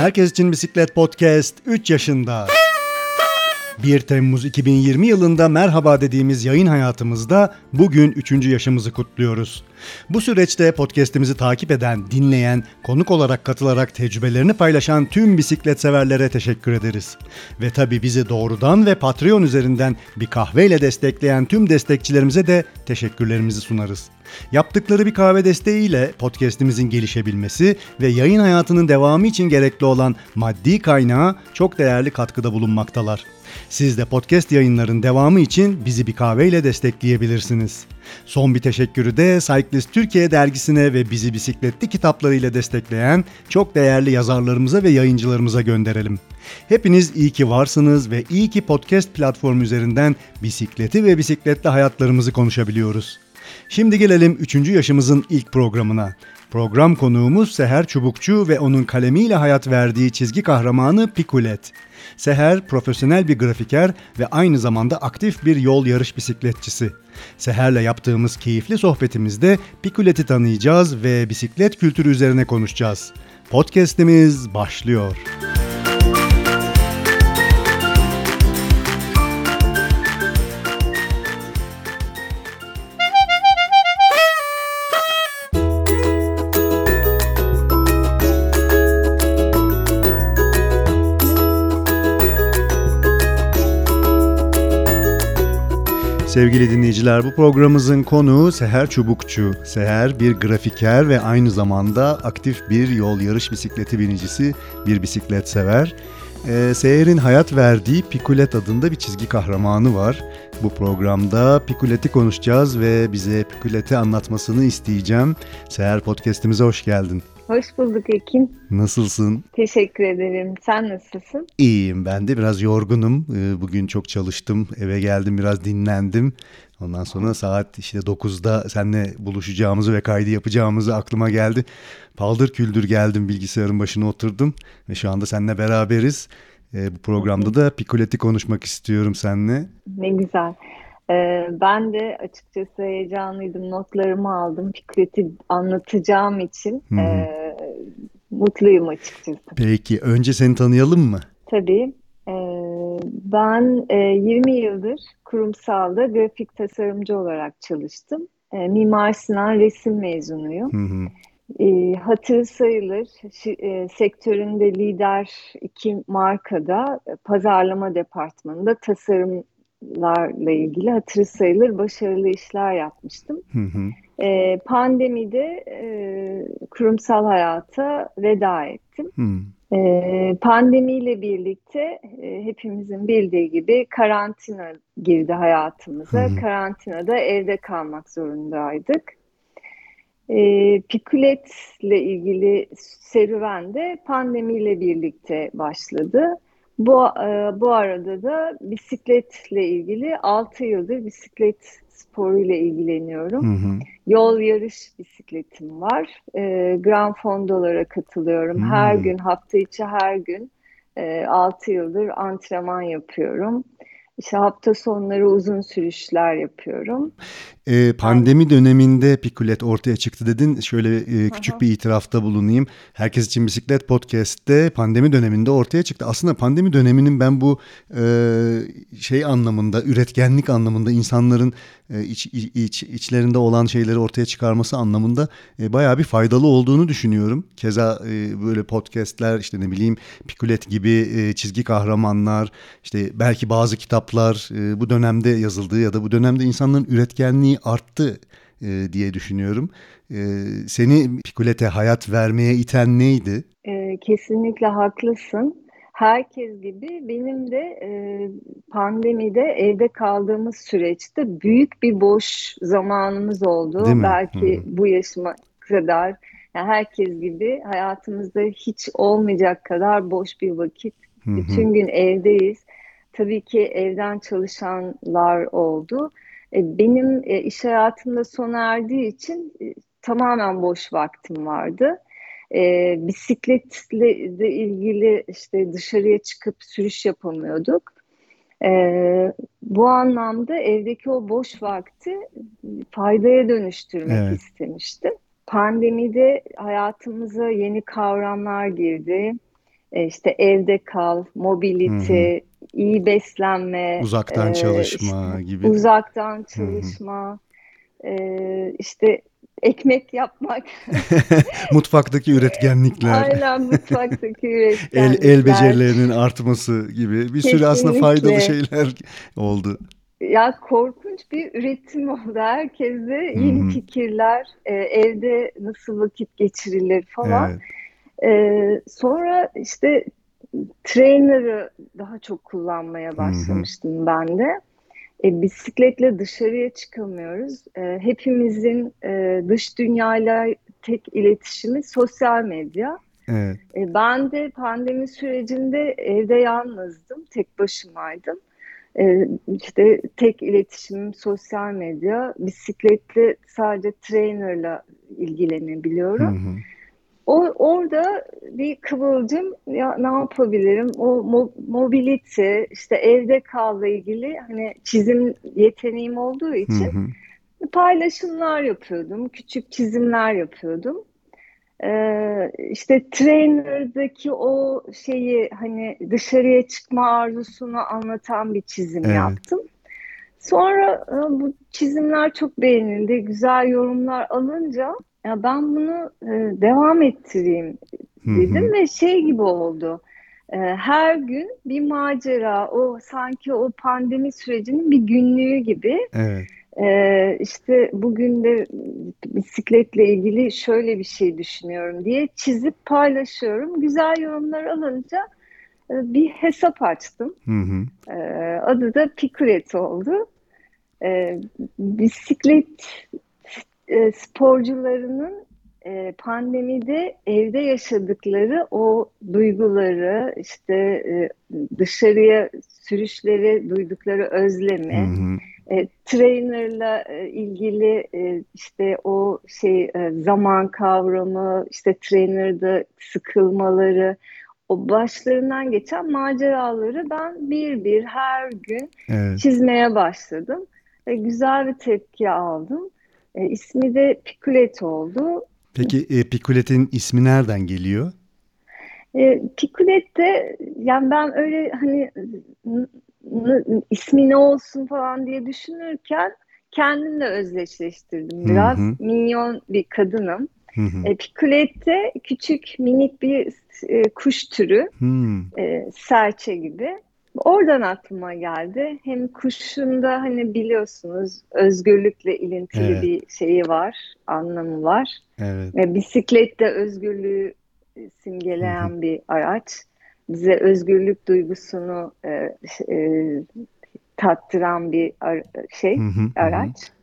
Herkes için Bisiklet Podcast 3 yaşında. 1 Temmuz 2020 yılında merhaba dediğimiz yayın hayatımızda bugün 3. yaşımızı kutluyoruz. Bu süreçte podcast'imizi takip eden, dinleyen, konuk olarak katılarak tecrübelerini paylaşan tüm bisiklet severlere teşekkür ederiz. Ve tabi bizi doğrudan ve Patreon üzerinden bir kahveyle destekleyen tüm destekçilerimize de teşekkürlerimizi sunarız. Yaptıkları bir kahve desteğiyle podcast'imizin gelişebilmesi ve yayın hayatının devamı için gerekli olan maddi kaynağa çok değerli katkıda bulunmaktalar. Siz de podcast yayınların devamı için bizi bir kahveyle destekleyebilirsiniz. Son bir teşekkürü de Cyclist Türkiye dergisine ve bizi bisikletli kitaplarıyla destekleyen çok değerli yazarlarımıza ve yayıncılarımıza gönderelim. Hepiniz iyi ki varsınız ve iyi ki podcast platformu üzerinden bisikleti ve bisikletli hayatlarımızı konuşabiliyoruz. Şimdi gelelim 3. yaşımızın ilk programına. Program konuğumuz Seher Çubukçu ve onun kalemiyle hayat verdiği çizgi kahramanı Pikulet. Seher profesyonel bir grafiker ve aynı zamanda aktif bir yol yarış bisikletçisi. Seher'le yaptığımız keyifli sohbetimizde Pikulet'i tanıyacağız ve bisiklet kültürü üzerine konuşacağız. Podcast'imiz başlıyor. Müzik Sevgili dinleyiciler bu programımızın konuğu Seher Çubukçu. Seher bir grafiker ve aynı zamanda aktif bir yol yarış bisikleti binicisi, bir bisiklet sever. Ee, Seher'in hayat verdiği Pikulet adında bir çizgi kahramanı var. Bu programda Pikulet'i konuşacağız ve bize Pikulet'i anlatmasını isteyeceğim. Seher podcast'imize hoş geldin. Hoş bulduk Ekin. Nasılsın? Teşekkür ederim. Sen nasılsın? İyiyim ben de biraz yorgunum. Ee, bugün çok çalıştım. Eve geldim biraz dinlendim. Ondan sonra saat işte 9'da seninle buluşacağımızı ve kaydı yapacağımızı aklıma geldi. Paldır küldür geldim bilgisayarın başına oturdum. Ve şu anda seninle beraberiz. Ee, bu programda da Picoletti konuşmak istiyorum seninle. Ne güzel. Ee, ben de açıkçası heyecanlıydım. Notlarımı aldım. Fikreti anlatacağım için e, mutluyum açıkçası. Peki. Önce seni tanıyalım mı? Tabii. E, ben e, 20 yıldır kurumsalda grafik tasarımcı olarak çalıştım. E, Mimar Sinan resim mezunuyum. Hı hı. E, hatırı sayılır e, sektöründe lider iki markada e, pazarlama departmanında tasarım larla ilgili hatırı sayılır başarılı işler yapmıştım. Hı hı. E, pandemide e, kurumsal hayata veda ettim. Hı. E, pandemiyle birlikte e, hepimizin bildiği gibi karantina girdi hayatımıza. Hı. Karantinada evde kalmak zorundaydık. E, Pikulet'le ilgili serüven de pandemiyle birlikte başladı. Bu e, bu arada da bisikletle ilgili 6 yıldır bisiklet sporuyla ilgileniyorum. Hı hı. Yol yarış bisikletim var. E, Grand Fondolara katılıyorum. Hı. Her gün, hafta içi her gün e, 6 yıldır antrenman yapıyorum. İşte hafta sonları uzun sürüşler yapıyorum. Ee, pandemi döneminde Pikulet ortaya çıktı dedin. Şöyle e, küçük Aha. bir itirafta bulunayım. Herkes için Bisiklet Podcast'te pandemi döneminde ortaya çıktı. Aslında pandemi döneminin ben bu e, şey anlamında, üretkenlik anlamında insanların e, iç, iç, içlerinde olan şeyleri ortaya çıkarması anlamında e, bayağı bir faydalı olduğunu düşünüyorum. Keza e, böyle podcastler işte ne bileyim Pikulet gibi e, çizgi kahramanlar, işte belki bazı kitaplar e, bu dönemde yazıldığı ya da bu dönemde insanların üretkenliği arttı e, diye düşünüyorum. E, seni Pikulete hayat vermeye iten neydi? E, kesinlikle haklısın. Herkes gibi benim de e, pandemide evde kaldığımız süreçte büyük bir boş zamanımız oldu. Belki Hı. bu yaşıma kadar yani herkes gibi hayatımızda hiç olmayacak kadar boş bir vakit. Hı hı. Bütün gün evdeyiz. Tabii ki evden çalışanlar oldu. E, benim e, iş hayatımda sona erdiği için e, tamamen boş vaktim vardı. bisikletle ilgili işte dışarıya çıkıp sürüş yapamıyorduk. bu anlamda evdeki o boş vakti faydaya dönüştürmek evet. istemiştim. Pandemide hayatımıza yeni kavramlar girdi. e, işte evde kal, mobility, iyi beslenme, uzaktan e, çalışma işte, gibi. Uzaktan çalışma, e, işte ekmek yapmak. Mutfaktaki üretkenlikler. Aynen mutfaktaki üretkenlikler. El, el becerilerinin artması gibi bir Kesinlikle. sürü aslında faydalı şeyler oldu. Ya korkunç bir üretim oldu. Herkese yeni Hı-hı. fikirler, e, evde nasıl vakit geçirilir falan. Evet. E, sonra işte trainer'ı daha çok kullanmaya başlamıştım Hı-hı. ben de. E, bisikletle dışarıya çıkamıyoruz. E, hepimizin e, dış dünyayla tek iletişimi sosyal medya. Evet. E, ben de pandemi sürecinde evde yalnızdım, tek başımaydım. E, işte tek iletişimim sosyal medya, bisikletle sadece trainerla ilgilenebiliyorum. Hı hı. O, orada bir kıvılcım ya ne yapabilirim? O mo, mobility işte evde kalla ilgili hani çizim yeteneğim olduğu için hı hı. paylaşımlar yapıyordum. Küçük çizimler yapıyordum. Ee, işte trainer'daki o şeyi hani dışarıya çıkma arzusunu anlatan bir çizim evet. yaptım. Sonra e, bu çizimler çok beğenildi. Güzel yorumlar alınca ya ben bunu e, devam ettireyim dedim hı hı. ve şey gibi oldu. E, her gün bir macera, o sanki o pandemi sürecinin bir günlüğü gibi. Evet. E, işte bugün de bisikletle ilgili şöyle bir şey düşünüyorum diye çizip paylaşıyorum. Güzel yorumlar alınca e, bir hesap açtım. Hı hı. E, adı da Pikulet oldu. E, bisiklet e, sporcularının e, pandemide evde yaşadıkları o duyguları işte e, dışarıya sürüşleri duydukları özlemi hı hı. E, trainerla e, ilgili e, işte o şey e, zaman kavramı işte trainerda sıkılmaları o başlarından geçen maceraları ben bir bir her gün evet. çizmeye başladım. ve güzel bir tepki aldım. E, ismi de Pikulet oldu. Peki e, Pikulet'in ismi nereden geliyor? E, Pikulet de yani ben öyle hani ismi ne olsun falan diye düşünürken kendimle özdeşleştirdim biraz. Hı hı. Minyon bir kadınım. Hı hı. E, Pikulet de küçük minik bir e, kuş türü. Hı. E, serçe gibi. Oradan aklıma geldi. Hem kuşun da hani biliyorsunuz özgürlükle ilintili evet. bir şeyi var, anlamı var. Evet. Ve bisiklet de özgürlüğü simgeleyen Hı-hı. bir araç. Bize özgürlük duygusunu e, e, tattıran bir ar- şey, Hı-hı. araç. Hı-hı.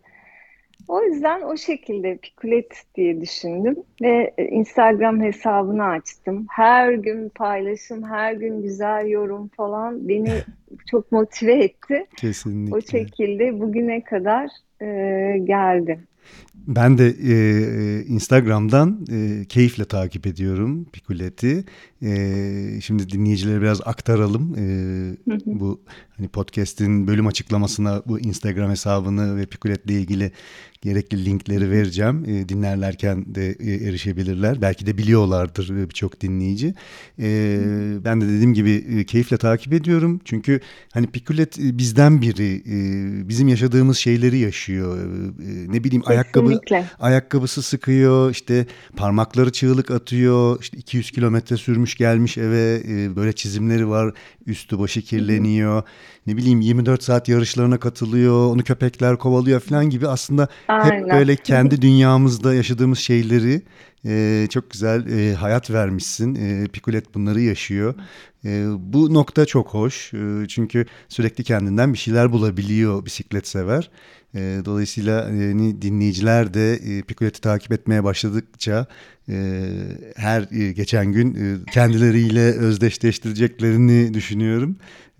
O yüzden o şekilde Pikulet diye düşündüm ve e, Instagram hesabını açtım. Her gün paylaşım, her gün güzel yorum falan beni çok motive etti. Kesinlikle. O şekilde bugüne kadar e, geldi. Ben de e, e, Instagram'dan e, keyifle takip ediyorum Pikulet'i. E, şimdi dinleyicilere biraz aktaralım. E, bu hani podcast'in bölüm açıklamasına bu Instagram hesabını ve Pikulet'le ilgili gerekli linkleri vereceğim. E, dinlerlerken de e, erişebilirler. Belki de biliyorlardır e, birçok dinleyici. E, ben de dediğim gibi e, keyifle takip ediyorum. Çünkü hani Pikulet e, bizden biri. E, bizim yaşadığımız şeyleri yaşıyor. E, ne bileyim Kesinlikle. ayakkabı ayakkabısı sıkıyor. işte parmakları çığlık atıyor. İşte 200 kilometre sürmüş gelmiş eve. E, böyle çizimleri var. Üstü başı kirleniyor. Ne bileyim 24 saat yarışlarına katılıyor, onu köpekler kovalıyor falan gibi aslında Aynen. hep böyle kendi dünyamızda yaşadığımız şeyleri e, çok güzel e, hayat vermişsin. E, Pikulet bunları yaşıyor. E, bu nokta çok hoş e, çünkü sürekli kendinden bir şeyler bulabiliyor bisiklet sever. E, dolayısıyla e, dinleyiciler de e, Pikulet'i takip etmeye başladıkça e, her e, geçen gün e, kendileriyle özdeşleştireceklerini düşünüyorum.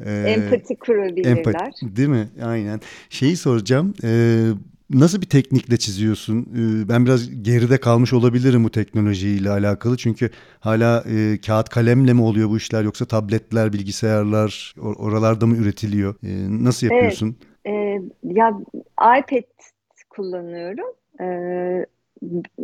E, empati kurabilirler. Empati, değil mi? Aynen. Şeyi soracağım. E, nasıl bir teknikle çiziyorsun? E, ben biraz geride kalmış olabilirim bu teknolojiyle alakalı. Çünkü hala e, kağıt kalemle mi oluyor bu işler yoksa tabletler, bilgisayarlar or- oralarda mı üretiliyor? E, nasıl yapıyorsun? Evet. E, ya iPad kullanıyorum. E,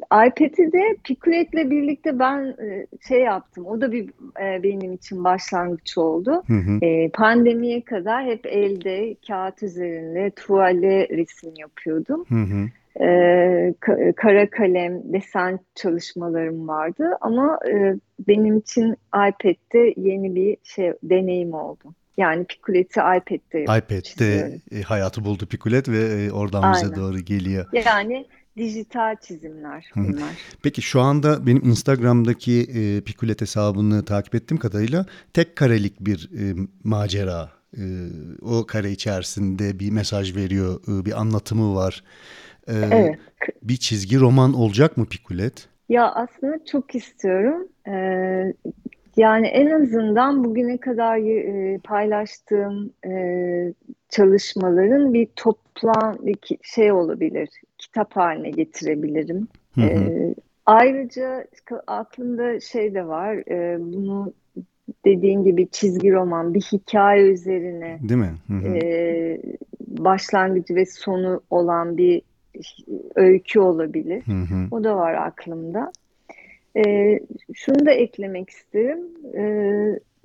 iPad'i de Pikulet'le birlikte ben e, şey yaptım. O da bir e, benim için başlangıç oldu. Hı hı. E, pandemiye kadar hep elde, kağıt üzerinde, tuvalle resim yapıyordum. Hı hı. E, kara kalem, desen çalışmalarım vardı. Ama e, benim için iPad'de yeni bir şey deneyim oldu. Yani Pikulet'i iPad'de iPad'de e, hayatı buldu Pikulet ve oradan Aynen. bize doğru geliyor. Yani dijital çizimler bunlar. Peki şu anda benim Instagram'daki e, Pikulet hesabını takip ettiğim kadarıyla tek karelik bir e, macera. E, o kare içerisinde bir mesaj veriyor, e, bir anlatımı var. E, evet. Bir çizgi roman olacak mı Pikulet? Ya aslında çok istiyorum. Ee, yani en azından bugüne kadar e, paylaştığım e, çalışmaların bir toplam bir şey olabilir, kitap haline getirebilirim. Hı hı. E, ayrıca aklımda şey de var, e, bunu dediğin gibi çizgi roman, bir hikaye üzerine Değil mi? Hı hı. E, başlangıcı ve sonu olan bir öykü olabilir. Hı hı. O da var aklımda. E, şunu da eklemek isterim. E,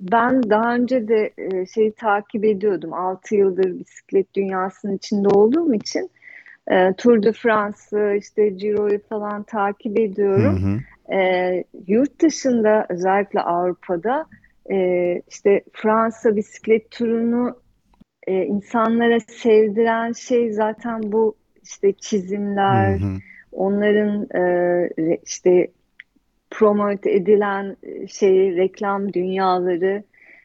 ben daha önce de e, şeyi takip ediyordum. 6 yıldır bisiklet dünyasının içinde olduğum için e, Tour de France'ı, işte Giro'yu falan takip ediyorum. Hı hı. E, yurt dışında özellikle Avrupa'da e, işte Fransa bisiklet turunu e, insanlara sevdiren şey zaten bu işte çizimler, hı hı. onların e, işte promote edilen e, şey reklam dünyaları.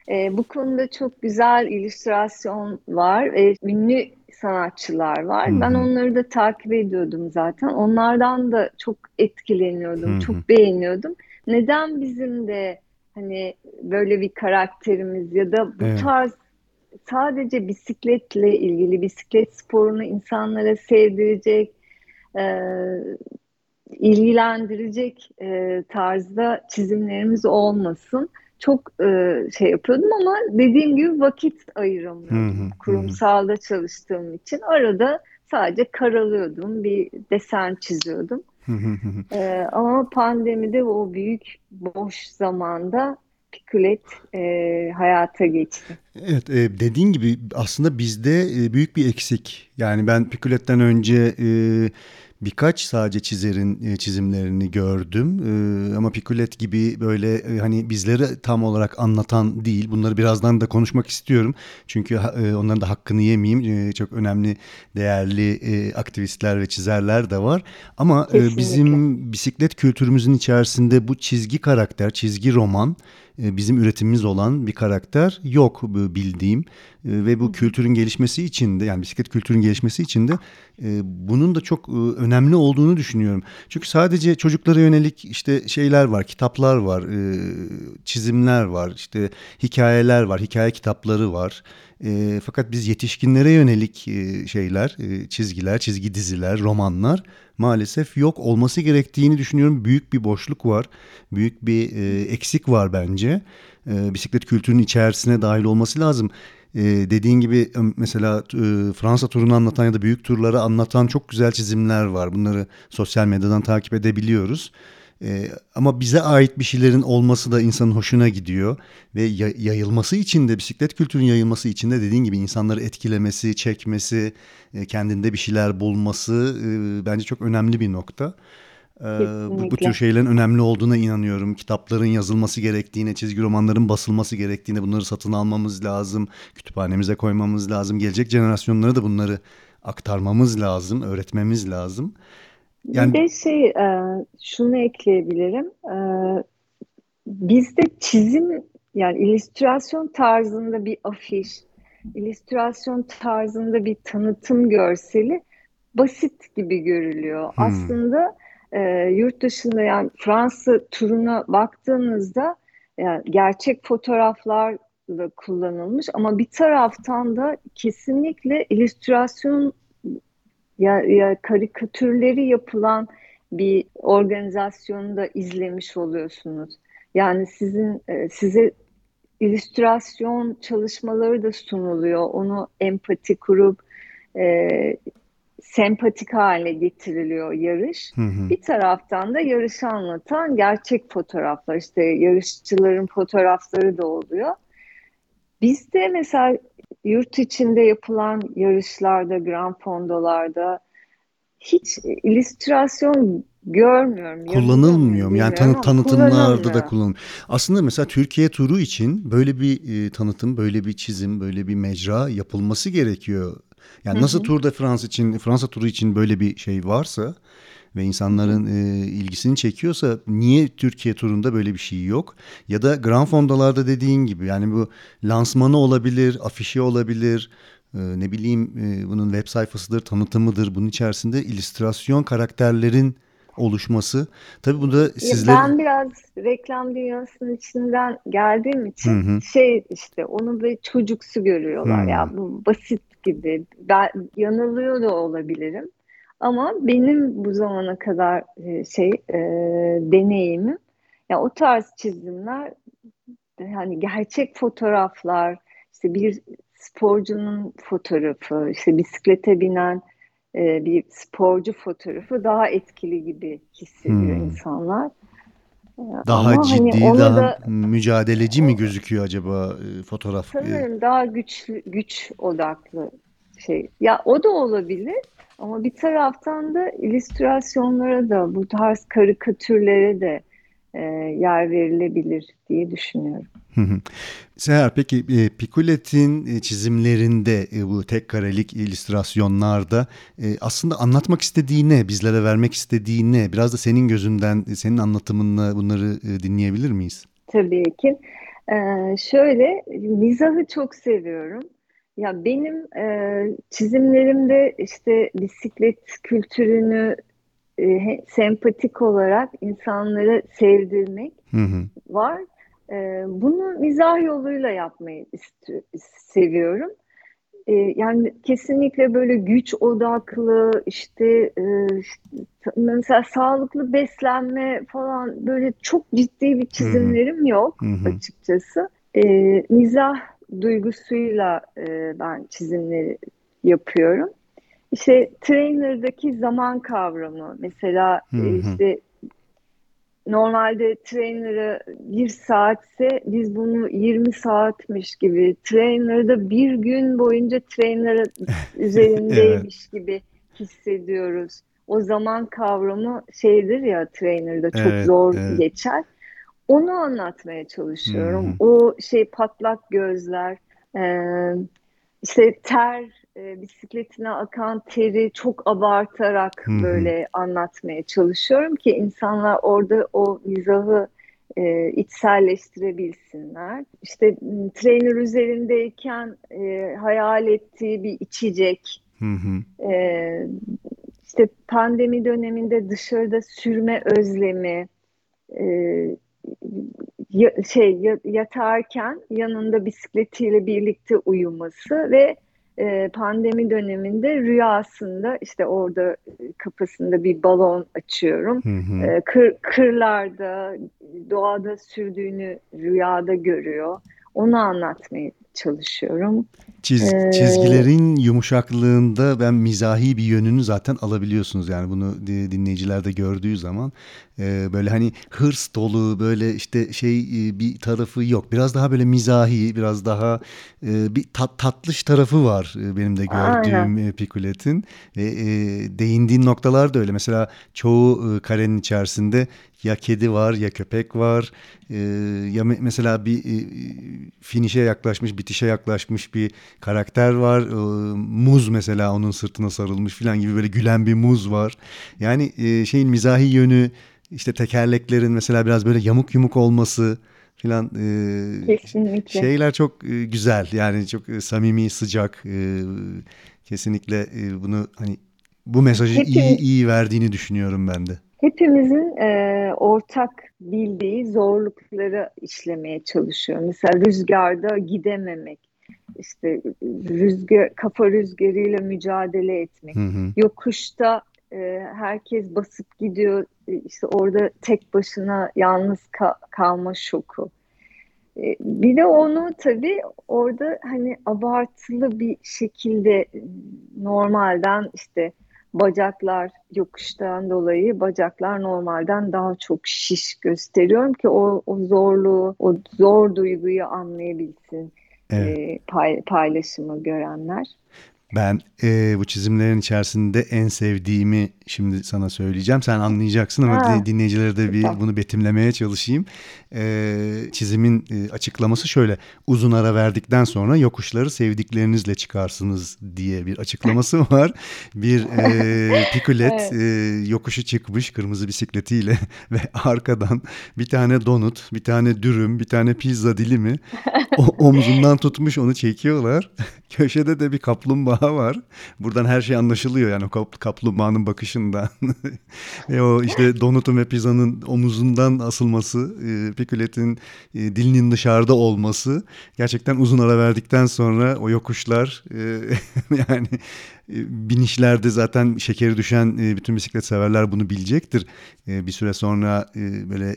E, bu konuda çok güzel illüstrasyon var. E, ünlü sanatçılar var. Hı-hı. Ben onları da takip ediyordum zaten. Onlardan da çok etkileniyordum, Hı-hı. çok beğeniyordum. Neden bizim de hani böyle bir karakterimiz ya da bu evet. tarz sadece bisikletle ilgili bisiklet sporunu insanlara sevdirecek e, ilgilendirecek e, tarzda çizimlerimiz olmasın. Çok e, şey yapıyordum ama dediğim gibi vakit ayıramıyordum. Kurumsalda çalıştığım için arada sadece karalıyordum, bir desen çiziyordum. e, ama pandemide o büyük boş zamanda Pikulet e, hayata geçti. Evet e, dediğin gibi aslında bizde e, büyük bir eksik. Yani ben Pikulet'ten önce e, birkaç sadece çizerin e, çizimlerini gördüm. E, ama Pikulet gibi böyle e, hani bizleri tam olarak anlatan değil. Bunları birazdan da konuşmak istiyorum. Çünkü onların da hakkını yemeyeyim. Çok önemli, değerli aktivistler ve çizerler de var. Ama bizim bisiklet kültürümüzün içerisinde bu çizgi karakter, çizgi roman bizim üretimimiz olan bir karakter yok bildiğim ve bu kültürün gelişmesi için de yani bisiklet kültürün gelişmesi için de bunun da çok önemli olduğunu düşünüyorum. Çünkü sadece çocuklara yönelik işte şeyler var, kitaplar var, çizimler var, işte hikayeler var, hikaye kitapları var. E, fakat biz yetişkinlere yönelik e, şeyler, e, çizgiler, çizgi diziler, romanlar maalesef yok olması gerektiğini düşünüyorum. Büyük bir boşluk var, büyük bir e, eksik var bence. E, bisiklet kültürünün içerisine dahil olması lazım. Ee, dediğin gibi mesela e, Fransa turunu anlatan ya da büyük turları anlatan çok güzel çizimler var. Bunları sosyal medyadan takip edebiliyoruz. Ee, ama bize ait bir şeylerin olması da insanın hoşuna gidiyor ve yayılması için de bisiklet kültürünün yayılması için de dediğin gibi insanları etkilemesi, çekmesi, e, kendinde bir şeyler bulması e, bence çok önemli bir nokta. Ee, bu, bu tür şeylerin önemli olduğuna inanıyorum. Kitapların yazılması gerektiğine, çizgi romanların basılması gerektiğine, bunları satın almamız lazım, kütüphanemize koymamız lazım. Gelecek jenerasyonlara da bunları aktarmamız lazım, öğretmemiz lazım. Yani... Bir de şey, e, şunu ekleyebilirim. E, bizde çizim, yani illüstrasyon tarzında bir afiş, illüstrasyon tarzında bir tanıtım görseli basit gibi görülüyor. Hmm. Aslında e, yurt dışında yani Fransa turuna baktığınızda yani gerçek fotoğraflar da kullanılmış ama bir taraftan da kesinlikle illüstrasyon ya, ya karikatürleri yapılan bir organizasyonu da izlemiş oluyorsunuz. Yani sizin e, size illüstrasyon çalışmaları da sunuluyor. Onu empati kurup e, sempatik hale getiriliyor yarış. Hı hı. Bir taraftan da yarışı anlatan gerçek fotoğraflar işte yarışçıların fotoğrafları da oluyor. Bizde mesela yurt içinde yapılan yarışlarda, grand fondolarda hiç illüstrasyon görmüyorum. Kullanılmıyor mu? Yani tanı, tanıtımlarda da kullanılmıyor. Aslında mesela Türkiye turu için böyle bir e, tanıtım, böyle bir çizim, böyle bir mecra yapılması gerekiyor. Yani nasıl Tour de France için, Fransa turu için böyle bir şey varsa ve insanların e, ilgisini çekiyorsa niye Türkiye turunda böyle bir şey yok? Ya da Grand Fondo'larda dediğin gibi yani bu lansmanı olabilir, afişi olabilir, e, ne bileyim e, bunun web sayfasıdır, tanıtımıdır. Bunun içerisinde illüstrasyon karakterlerin oluşması. Tabii bu da sizler... Ben biraz reklam dünyasının içinden geldiğim için hı hı. şey işte onu bir çocuksu görüyorlar. Hı. Ya bu basit gibi. Ben yanılıyor da olabilirim. Ama benim bu zamana kadar e, şey e, deneyimim ya o tarz çizimler hani gerçek fotoğraflar işte bir sporcunun fotoğrafı işte bisiklete binen e, bir sporcu fotoğrafı daha etkili gibi hissediyor hmm. insanlar. Daha Ama hani ciddi, hani daha da, mücadeleci mi gözüküyor acaba e, fotoğraf? Sanırım daha güçlü, güç odaklı şey. Ya o da olabilir ama bir taraftan da illüstrasyonlara da bu tarz karikatürlere de e, yer verilebilir diye düşünüyorum. Seher peki e, Picolet'in e, çizimlerinde e, bu tek karelik illüstrasyonlarda aslında anlatmak istediği ne, bizlere vermek istediği ne? Biraz da senin gözünden, senin anlatımınla bunları dinleyebilir miyiz? Tabii ki. Ee, şöyle, mizahı çok seviyorum. Ya benim e, çizimlerimde işte bisiklet kültürünü e, sempatik olarak insanlara sevdirmek hı hı. var. E, bunu mizah yoluyla yapmayı seviyorum. E, yani kesinlikle böyle güç odaklı işte, e, işte mesela sağlıklı beslenme falan böyle çok ciddi bir çizimlerim hı hı. yok hı hı. açıkçası. E, mizah duygusuyla e, ben çizimleri yapıyorum. İşte trainer'daki zaman kavramı mesela hı hı. işte normalde trainer'ı bir saatse biz bunu 20 saatmiş gibi trainer'da bir gün boyunca trainer üzerindeymiş evet. gibi hissediyoruz. O zaman kavramı şeydir ya trainer'da çok evet, zor evet. geçer. Onu anlatmaya çalışıyorum. Hmm. O şey patlak gözler, e, işte ter, e, bisikletine akan teri çok abartarak hmm. böyle anlatmaya çalışıyorum ki insanlar orada o mizahı e, içselleştirebilsinler. İşte trainer üzerindeyken e, hayal ettiği bir içecek, hı E, işte pandemi döneminde dışarıda sürme özlemi, e, şey yatarken yanında bisikletiyle birlikte uyuması ve e, pandemi döneminde rüyasında işte orada kafasında bir balon açıyorum. Hı hı. E, kır, kırlarda doğada sürdüğünü rüyada görüyor. Onu anlatmaya çalışıyorum. Çiz, ee, çizgilerin yumuşaklığında ben mizahi bir yönünü zaten alabiliyorsunuz yani bunu dinleyiciler de gördüğü zaman e, böyle hani hırs dolu böyle işte şey e, bir tarafı yok. Biraz daha böyle mizahi biraz daha e, bir tat, tatlış tarafı var benim de gördüğüm Aynen. Pikulet'in. Ve değindiğin noktalar da öyle. Mesela çoğu karenin içerisinde ya kedi var ya köpek var. E, ya me- mesela bir e, finişe yaklaşmış bitişe yaklaşmış bir karakter var. E, muz mesela onun sırtına sarılmış falan gibi böyle gülen bir muz var. Yani e, şeyin mizahi yönü işte tekerleklerin mesela biraz böyle yamuk yumuk olması filan e, şeyler çok e, güzel yani çok e, samimi sıcak e, kesinlikle e, bunu hani bu mesajı Hepimiz, iyi iyi verdiğini düşünüyorum ben de. Hepimizin e, ortak bildiği zorlukları işlemeye çalışıyor. Mesela rüzgarda gidememek, işte rüzgar kafa rüzgarıyla mücadele etmek, hı hı. yokuşta e, herkes basıp gidiyor, işte orada tek başına yalnız ka- kalma şoku. E, bir de onu tabii orada hani abartılı bir şekilde normalden işte bacaklar yokuştan dolayı bacaklar normalden daha çok şiş gösteriyorum ki o, o zorluğu, o zor duyguyu anlayabilsin evet. e, pay, paylaşımı görenler. Ben e, bu çizimlerin içerisinde en sevdiğimi şimdi sana söyleyeceğim. Sen anlayacaksın ama ha. dinleyicilere de bir bunu betimlemeye çalışayım. E, çizimin e, açıklaması şöyle. Uzun ara verdikten sonra yokuşları sevdiklerinizle çıkarsınız diye bir açıklaması var. Bir e, pikulet evet. e, yokuşu çıkmış kırmızı bisikletiyle ve arkadan bir tane donut, bir tane dürüm, bir tane pizza dilimi o, omzundan tutmuş onu çekiyorlar. Köşede de bir kaplumbağa var. Buradan her şey anlaşılıyor yani o kaplumbağanın bakışından. ve o işte donutun ve pizzanın omuzundan asılması, e, Pikulet'in e, dilinin dışarıda olması. Gerçekten uzun ara verdikten sonra o yokuşlar e, yani binişlerde zaten şekeri düşen e, bütün bisiklet severler bunu bilecektir. E, bir süre sonra böyle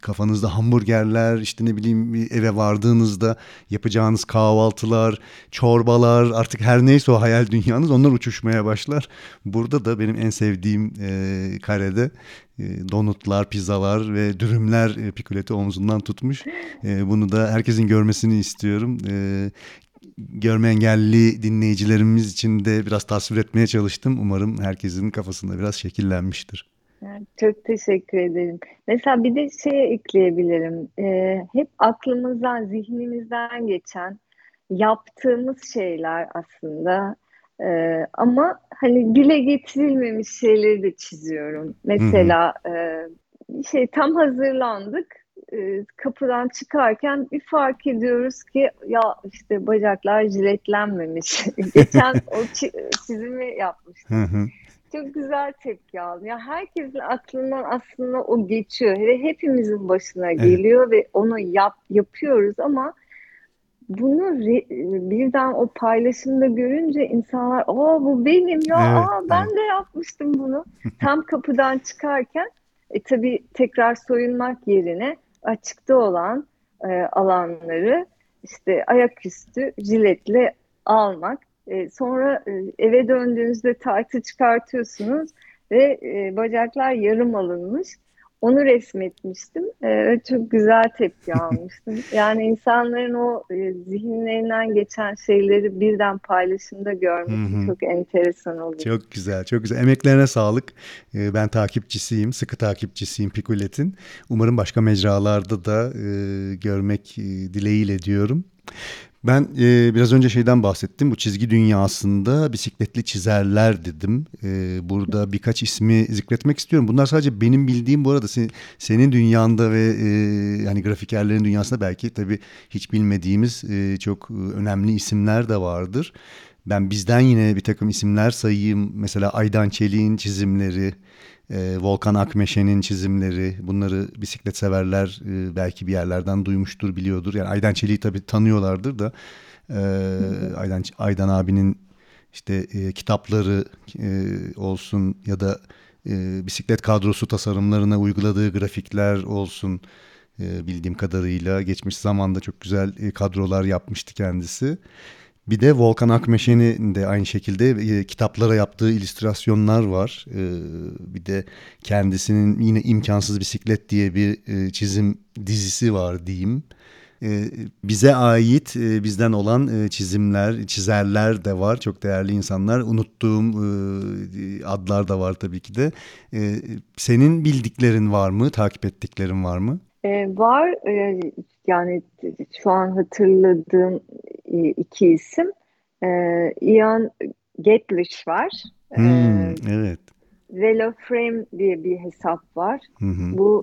kafanızda hamburgerler işte ne bileyim eve vardığınızda yapacağınız kahvaltılar, çorbalar artık her neyse o hayal dünyanız onlar uçuşmaya başlar. Burada da benim en sevdiğim karede donutlar, pizzalar ve dürümler Pikuleti omzundan tutmuş. Bunu da herkesin görmesini istiyorum görme engelli dinleyicilerimiz için de biraz tasvir etmeye çalıştım. Umarım herkesin kafasında biraz şekillenmiştir. Çok teşekkür ederim. Mesela bir de şey ekleyebilirim. Ee, hep aklımızdan, zihnimizden geçen yaptığımız şeyler aslında ee, ama hani dile getirilmemiş şeyleri de çiziyorum. Mesela e, şey tam hazırlandık e, kapıdan çıkarken bir fark ediyoruz ki ya işte bacaklar jiletlenmemiş. Geçen o çizimi yapmıştım. Çok güzel tepki aldım. Ya herkesin aklından aslında o geçiyor. Ve hepimizin başına geliyor evet. ve onu yap yapıyoruz ama bunu birden o paylaşımda görünce insanlar aa bu benim ya evet, aa ben evet. de yapmıştım bunu. Tam kapıdan çıkarken e, tabii tekrar soyunmak yerine açıkta olan e, alanları işte ayaküstü jiletle almak. E, sonra e, eve döndüğünüzde taytı çıkartıyorsunuz ve e, bacaklar yarım alınmış. Onu resmetmiştim. Ee, çok güzel tepki almıştım. yani insanların o e, zihinlerinden geçen şeyleri birden paylaşımda görmek çok enteresan oluyor. Çok güzel, çok güzel. Emeklerine sağlık. Ee, ben takipçisiyim, sıkı takipçisiyim Pikulet'in. Umarım başka mecralarda da e, görmek e, dileğiyle diyorum. Ben e, biraz önce şeyden bahsettim. Bu çizgi dünyasında bisikletli çizerler dedim. E, burada birkaç ismi zikretmek istiyorum. Bunlar sadece benim bildiğim bu arada sen, senin dünyanda ve e, yani grafikerlerin dünyasında belki tabii hiç bilmediğimiz e, çok önemli isimler de vardır. Ben bizden yine bir takım isimler sayayım. Mesela Aydan Çelik'in çizimleri, e, Volkan Akmeşe'nin çizimleri bunları bisiklet severler e, belki bir yerlerden duymuştur biliyordur. Yani Aydan Çelik'i tabii tanıyorlardır da e, Aydan, Aydan abinin işte e, kitapları e, olsun ya da e, bisiklet kadrosu tasarımlarına uyguladığı grafikler olsun e, bildiğim kadarıyla geçmiş zamanda çok güzel e, kadrolar yapmıştı kendisi. Bir de Volkan Akmeşen'in de aynı şekilde e, kitaplara yaptığı illüstrasyonlar var. E, bir de kendisinin yine imkansız bisiklet diye bir e, çizim dizisi var diyeyim. E, bize ait e, bizden olan e, çizimler, çizerler de var. Çok değerli insanlar. Unuttuğum e, adlar da var tabii ki de. E, senin bildiklerin var mı? Takip ettiklerin var mı? E, var. E, yani şu an hatırladığım iki isim. E, Ian Getlish var. E, hmm, evet. Veloframe diye bir hesap var. Hı hı. Bu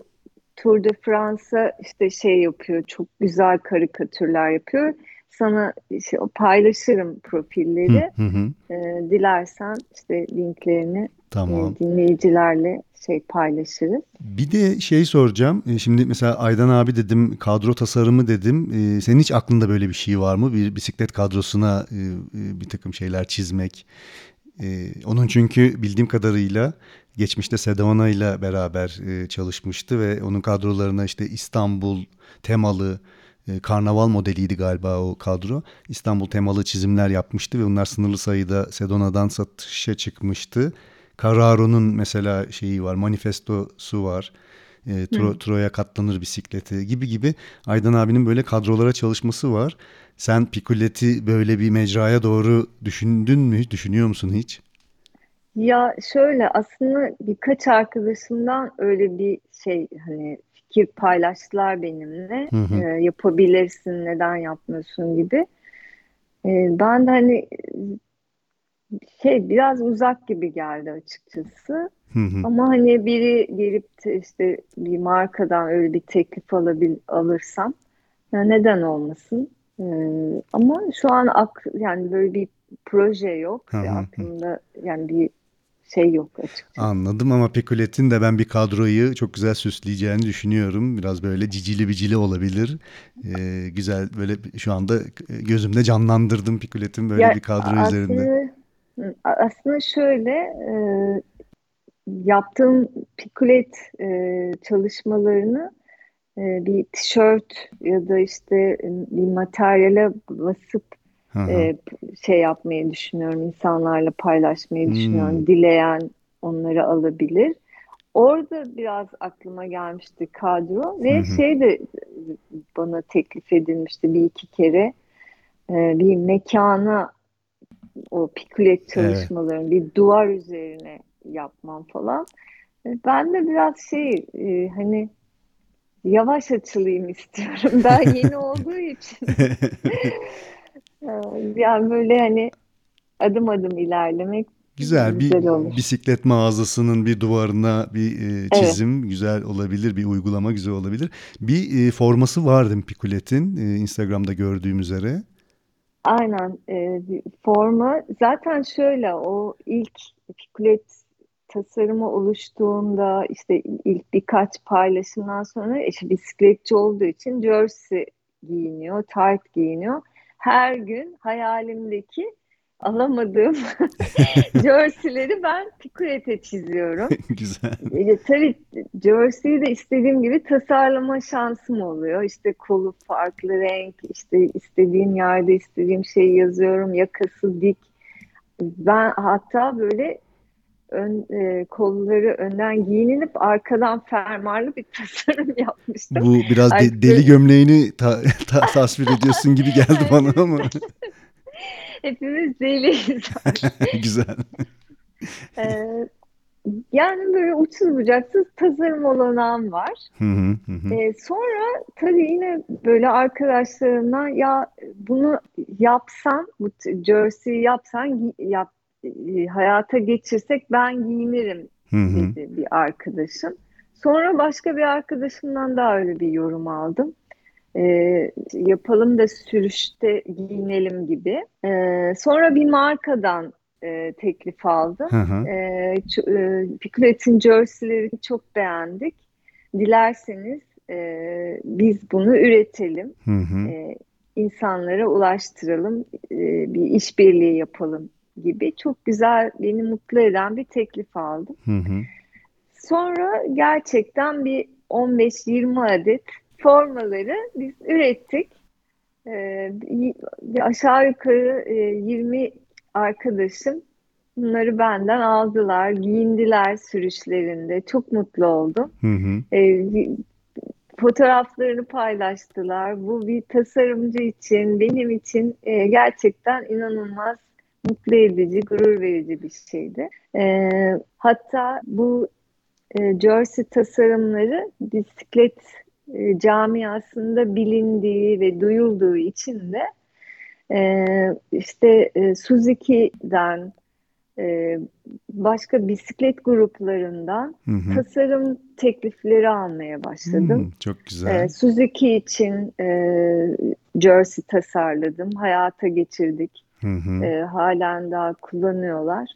Tour de France'a işte şey yapıyor, çok güzel karikatürler yapıyor. Sana işte paylaşırım profilleri. Hı hı. E, dilersen işte linklerini tamam. e, dinleyicilerle şey paylaşırız. Bir de şey soracağım. E, şimdi mesela Aydan abi dedim, kadro tasarımı dedim. Ee, senin hiç aklında böyle bir şey var mı? Bir bisiklet kadrosuna e, e, bir takım şeyler çizmek. Ee, onun çünkü bildiğim kadarıyla geçmişte Sedona ile beraber e, çalışmıştı ve onun kadrolarına işte İstanbul temalı e, karnaval modeliydi galiba o kadro. İstanbul temalı çizimler yapmıştı ve bunlar sınırlı sayıda Sedona'dan satışa çıkmıştı. Carraro'nun mesela şeyi var, manifestosu var. E, Tro, Troya katlanır bisikleti gibi gibi Aydan abinin böyle kadrolara çalışması var. Sen Picolet'i böyle bir mecraya doğru düşündün mü? Düşünüyor musun hiç? Ya şöyle aslında birkaç arkadaşımdan öyle bir şey hani fikir paylaştılar benimle. Hı hı. Ee, yapabilirsin, neden yapmıyorsun gibi. Ee, ben de hani şey biraz uzak gibi geldi açıkçası. Hı hı. Ama hani biri gelip işte bir markadan öyle bir teklif alabil, alırsam ya neden olmasın? Ee, ama şu an ak, yani böyle bir proje yok hı hı. aklımda yani bir şey yok açıkçası. Anladım ama Picolet'in de ben bir kadroyu çok güzel süsleyeceğini düşünüyorum. Biraz böyle cicili bicili olabilir. Ee, güzel böyle şu anda gözümde canlandırdım Picolet'in böyle Ya bir kadro üzerinde. aslında aslında şöyle e, yaptığım pikulet e, çalışmalarını e, bir tişört ya da işte e, bir materyale basıp E, şey yapmayı düşünüyorum, insanlarla paylaşmayı Hmm. düşünüyorum. Dileyen onları alabilir. Orada biraz aklıma gelmişti kadro ve hı. şey de bana teklif edilmişti bir iki kere e, bir mekana o pikulet Evet. çalışmalarını bir duvar üzerine yapmam falan. E, Ben de biraz şey e, hani yavaş açılayım istiyorum. Daha yeni olduğu için yani böyle hani adım adım ilerlemek Güzel bir güzel olur. bisiklet mağazasının bir duvarına bir e, Evet. çizim güzel olabilir, bir uygulama güzel olabilir. Bir e, forması vardı Picolet'in e, Instagram'da gördüğüm üzere. Aynen e, forma zaten şöyle o ilk pikulet tasarımı oluştuğunda işte ilk birkaç paylaşımdan sonra işte bisikletçi olduğu için jersey giyiniyor, tight giyiniyor. Her gün hayalimdeki alamadığım jerseyleri ben pikulete çiziyorum. Güzel. E, tabii jersey'i de istediğim gibi tasarlama şansım oluyor. İşte kolu farklı renk, işte istediğim yerde istediğim şeyi yazıyorum. Yakası dik. Ben hatta böyle ön, e, kolları önden giyinilip arkadan fermuarlı bir tasarım yapmıştım. Bu biraz de- Artık deli gömleğini ta- ta- tasvir ediyorsun gibi geldi bana ama hepimiz deliyiz. güzel. Ee, yani böyle uçsuz bucaksız tasarım olanağım var. Hı hı hı. Ee, sonra tabii yine böyle arkadaşlarımdan ya bunu yapsan, bu jersey yapsan, yap, e, hayata geçirsek ben giyinirim Hı hı. dedi bir arkadaşım. Sonra başka bir arkadaşımdan daha öyle bir yorum aldım. Ee, yapalım da sürüşte giyinelim gibi. Ee, sonra bir markadan e, teklif aldım. Hı hı. Ç- e, Picolet'in jerseylerini çok beğendik. Dilerseniz e, biz bunu üretelim, Hı hı. e, insanlara ulaştıralım, e, bir işbirliği yapalım gibi çok güzel, beni mutlu eden bir teklif aldım. Hı hı. Sonra gerçekten bir 15-20 adet formaları biz ürettik. Ee, aşağı yukarı e, 20 arkadaşım bunları benden aldılar, giyindiler sürüşlerinde. Çok mutlu oldum. Hı hı. Ee, fotoğraflarını paylaştılar. Bu bir tasarımcı için, benim için e, gerçekten inanılmaz mutlu edici, gurur verici bir şeydi. E, hatta bu e, jersey tasarımları bisiklet e, camiasında bilindiği ve duyulduğu için de e, işte e, Suzuki'den e, başka bisiklet gruplarından Hı hı. tasarım teklifleri almaya başladım. Hmm, çok güzel. E, Suzuki için e, jersey tasarladım, hayata geçirdik. Hı. E, halen daha kullanıyorlar.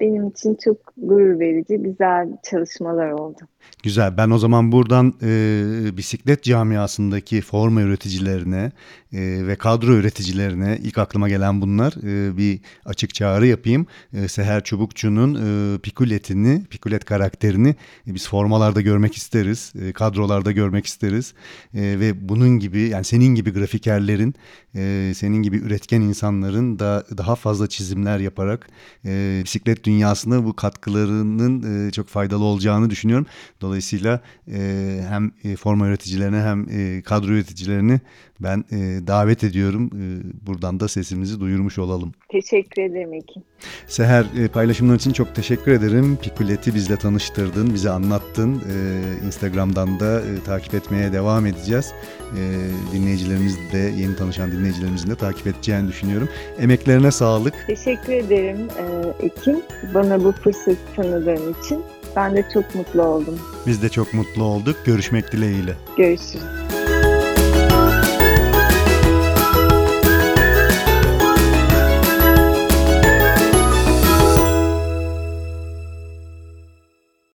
Benim için çok gurur verici, güzel çalışmalar oldu. Güzel. Ben o zaman buradan e, bisiklet camiasındaki forma üreticilerine e, ve kadro üreticilerine ilk aklıma gelen bunlar e, bir açık çağrı yapayım. E, Seher Çubukçu'nun e, pikuletini, pikulet karakterini e, biz formalarda görmek isteriz, e, kadrolarda görmek isteriz e, ve bunun gibi yani senin gibi grafikerlerin, e, senin gibi üretken insanların da daha fazla çizimler yaparak e, bisiklet dünyasında bu katkılarının e, çok faydalı olacağını düşünüyorum. Dolayısıyla e, hem e, forma üreticilerine hem e, kadro üreticilerini ben e, davet ediyorum. E, buradan da sesimizi duyurmuş olalım. Teşekkür ederim Ekin. Seher e, paylaşımların için çok teşekkür ederim. Pikulet'i bizle tanıştırdın, bize anlattın. E, Instagram'dan da e, takip etmeye devam edeceğiz. E, dinleyicilerimiz de, yeni tanışan dinleyicilerimizin de takip edeceğini düşünüyorum. Emeklerine sağlık. Teşekkür ederim e, Ekin. Bana bu fırsatı tanıdığın için. Ben de çok mutlu oldum. Biz de çok mutlu olduk. Görüşmek dileğiyle. Görüşürüz.